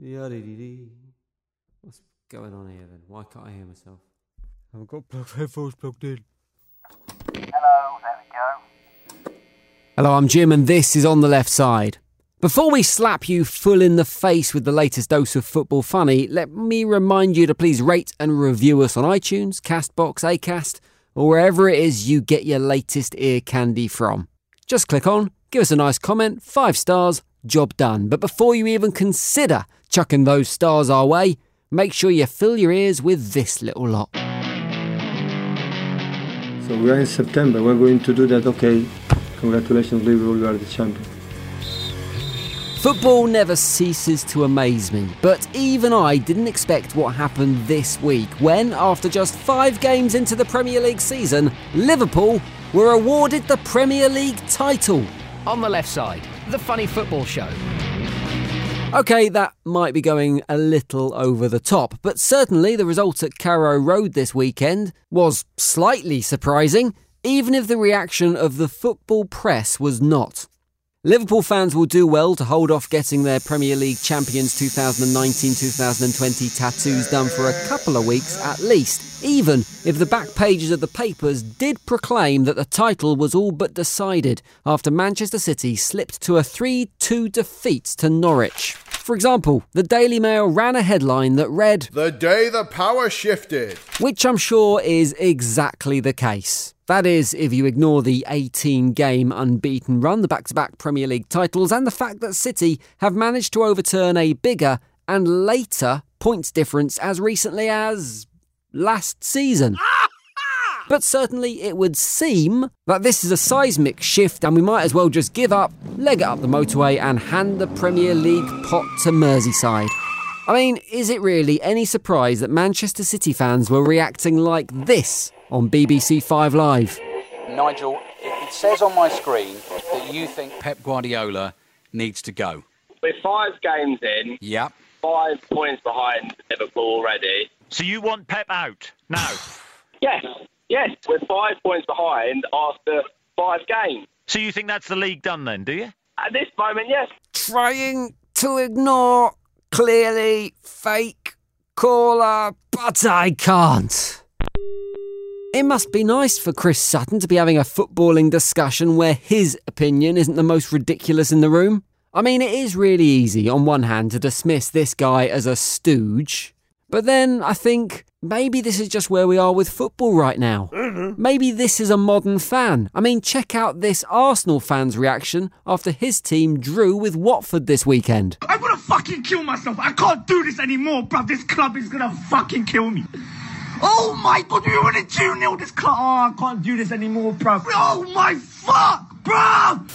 Yadididi. What's going on here then? Why can't I hear myself? I haven't got plug headphones plugged in. Hello, there we go. Hello, I'm Jim, and this is On the Left Side. Before we slap you full in the face with the latest dose of football funny, let me remind you to please rate and review us on iTunes, Castbox, Acast, or wherever it is you get your latest ear candy from. Just click on, give us a nice comment, five stars, job done. But before you even consider chucking those stars our way, make sure you fill your ears with this little lot. So we are in September. We're going to do that. Okay, congratulations, Liverpool. You are the champion. Football never ceases to amaze me, but even I didn't expect what happened this week when, after just five games into the Premier League season, Liverpool were awarded the Premier League title. On the left side, the funny football show. Okay, that might be going a little over the top, but certainly the result at Carrow Road this weekend was slightly surprising, even if the reaction of the football press was not. Liverpool fans will do well to hold off getting their Premier League Champions 2019 2020 tattoos done for a couple of weeks at least, even if the back pages of the papers did proclaim that the title was all but decided after Manchester City slipped to a 3 2 defeat to Norwich. For example, the Daily Mail ran a headline that read, The day the power shifted. which I'm sure is exactly the case. That is, if you ignore the 18 game unbeaten run, the back to back Premier League titles, and the fact that City have managed to overturn a bigger and later points difference as recently as last season. Ah! But certainly it would seem that this is a seismic shift and we might as well just give up, leg it up the motorway, and hand the Premier League pot to Merseyside. I mean, is it really any surprise that Manchester City fans were reacting like this on BBC Five Live? Nigel, it it says on my screen that you think Pep Guardiola needs to go. We're five games in, Yep. five points behind Liverpool already. So you want Pep out now? Yes, yes, we're five points behind after five games. so you think that's the league done then, do you? At this moment, yes. Trying to ignore clearly fake caller, but I can't. It must be nice for Chris Sutton to be having a footballing discussion where his opinion isn't the most ridiculous in the room. I mean, it is really easy, on one hand, to dismiss this guy as a stooge, but then I think maybe this is just where we are with football right now. Mm-hmm. Maybe this is a modern fan. I mean, check out this Arsenal fan's reaction after his team drew with Watford this weekend. I'm gonna fucking kill myself. I can't do this anymore, bruv. This club is gonna fucking kill me. Oh my god, we won a 2 0 this club. Oh, I can't do this anymore, bruv. Oh my fuck, bruv.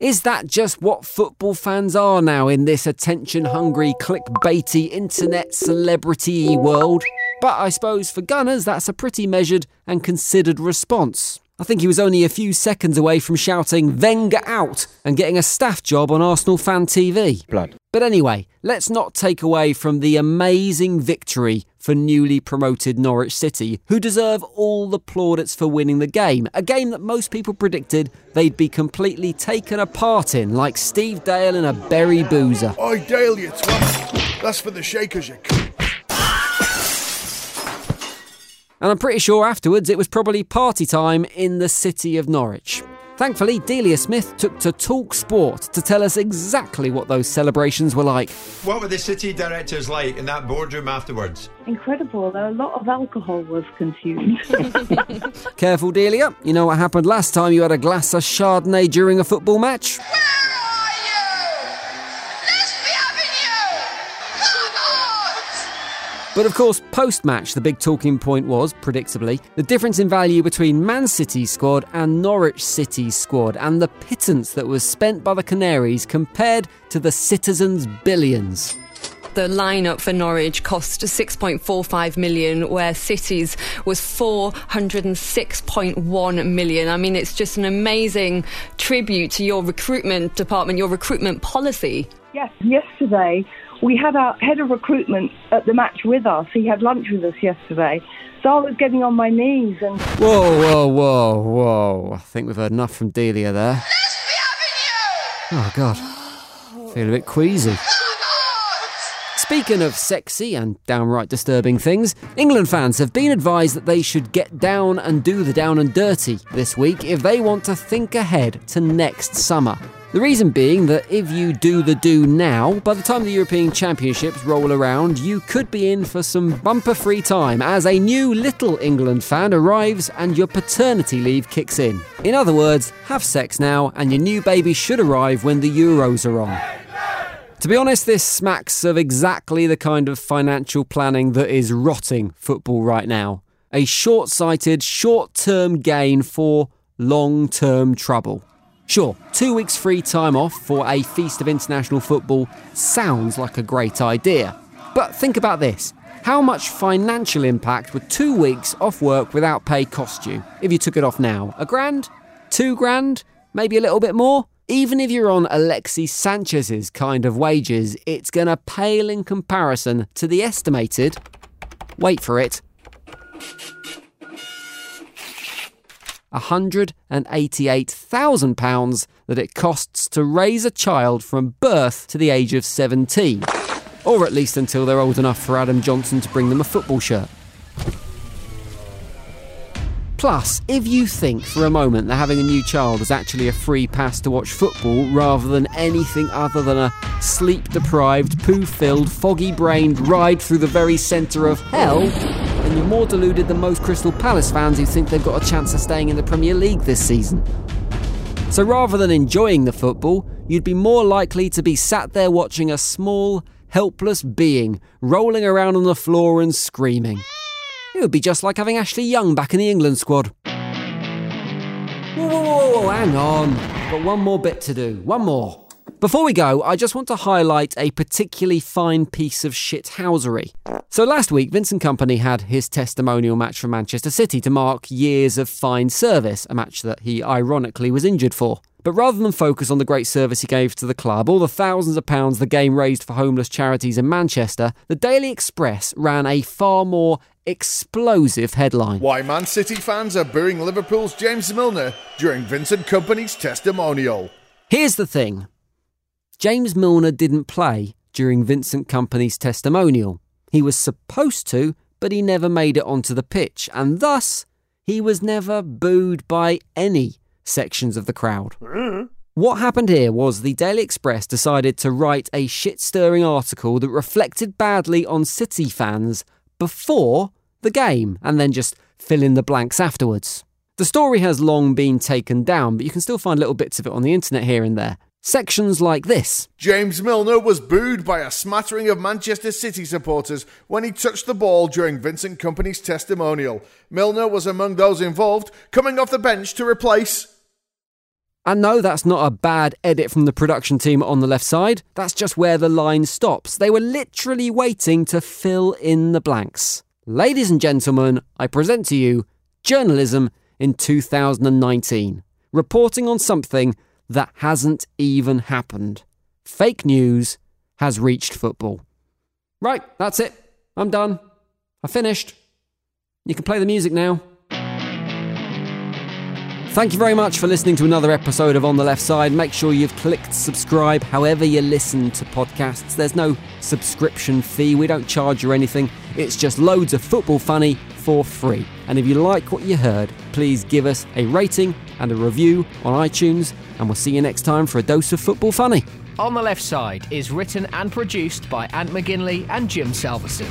Is that just what football fans are now in this attention hungry, clickbaity, internet celebrity world? But I suppose for Gunners, that's a pretty measured and considered response. I think he was only a few seconds away from shouting Wenger out and getting a staff job on Arsenal Fan TV. Blood. But anyway, let's not take away from the amazing victory for newly promoted Norwich City, who deserve all the plaudits for winning the game. A game that most people predicted they'd be completely taken apart in, like Steve Dale in a Bury boozer. I Dale, you twat. That's for the shakers, you c- And I'm pretty sure afterwards it was probably party time in the city of Norwich. Thankfully, Delia Smith took to Talk Sport to tell us exactly what those celebrations were like. What were the city directors like in that boardroom afterwards? Incredible. A lot of alcohol was consumed. Careful, Delia. You know what happened last time you had a glass of Chardonnay during a football match? But of course, post match, the big talking point was, predictably, the difference in value between Man City's squad and Norwich City's squad, and the pittance that was spent by the Canaries compared to the citizens' billions. The lineup for Norwich cost 6.45 million, where City's was 406.1 million. I mean, it's just an amazing tribute to your recruitment department, your recruitment policy. yes, yesterday we had our head of recruitment at the match with us. He had lunch with us yesterday. So I was getting on my knees and Whoa, whoa, whoa, whoa. I think we've heard enough from Delia there. Oh, God. I Feel a bit queasy. Speaking of sexy and downright disturbing things, England fans have been advised that they should get down and do the down and dirty this week if they want to think ahead to next summer. The reason being that if you do the do now, by the time the European Championships roll around, you could be in for some bumper free time as a new little England fan arrives and your paternity leave kicks in. In other words, have sex now and your new baby should arrive when the Euros are on. To be honest, this smacks of exactly the kind of financial planning that is rotting football right now. A short sighted, short term gain for long term trouble. Sure, two weeks free time off for a feast of international football sounds like a great idea. But think about this how much financial impact would two weeks off work without pay cost you if you took it off now? A grand? Two grand? Maybe a little bit more? Even if you're on Alexis Sanchez's kind of wages, it's going to pale in comparison to the estimated, wait for it, £188,000 that it costs to raise a child from birth to the age of 17. Or at least until they're old enough for Adam Johnson to bring them a football shirt. Plus, if you think for a moment that having a new child is actually a free pass to watch football rather than anything other than a sleep deprived, poo filled, foggy brained ride through the very centre of hell, you're more deluded than most Crystal Palace fans who think they've got a chance of staying in the Premier League this season. So rather than enjoying the football, you'd be more likely to be sat there watching a small, helpless being rolling around on the floor and screaming. It would be just like having Ashley Young back in the England squad. Whoa, whoa, whoa, whoa, hang on. Got one more bit to do. One more. Before we go, I just want to highlight a particularly fine piece of shithousery. So last week, Vincent Kompany had his testimonial match for Manchester City to mark years of fine service, a match that he ironically was injured for. But rather than focus on the great service he gave to the club, all the thousands of pounds the game raised for homeless charities in Manchester, the Daily Express ran a far more explosive headline. Why Man City fans are booing Liverpool's James Milner during Vincent Kompany's testimonial. Here's the thing James Milner didn't play during Vincent Kompany's testimonial. He was supposed to, but he never made it onto the pitch, and thus he was never booed by any sections of the crowd. What happened here was the Daily Express decided to write a shit stirring article that reflected badly on City fans before the game and then just fill in the blanks afterwards. The story has long been taken down, but you can still find little bits of it on the internet here and there. Sections like this James Milner was booed by a smattering of Manchester City supporters when he touched the ball during Vincent Kompany's testimonial. Milner was among those involved, coming off the bench to replace. And no, that's not a bad edit from the production team on the left side. That's just where the line stops. They were literally waiting to fill in the blanks. Ladies and gentlemen, I present to you journalism in 2019, reporting on something that hasn't even happened. Fake news has reached football. Right, that's it. I'm done. I finished. You can play the music now. Thank you very much for listening to another episode of On the Left Side. Make sure you've clicked subscribe however you listen to podcasts. There's no subscription fee, we don't charge you anything. It's just loads of football funny for free. And if you like what you heard, please give us a rating and a review on iTunes, and we'll see you next time for a dose of football funny. On the Left Side is written and produced by Ant McGinley and Jim Salverson.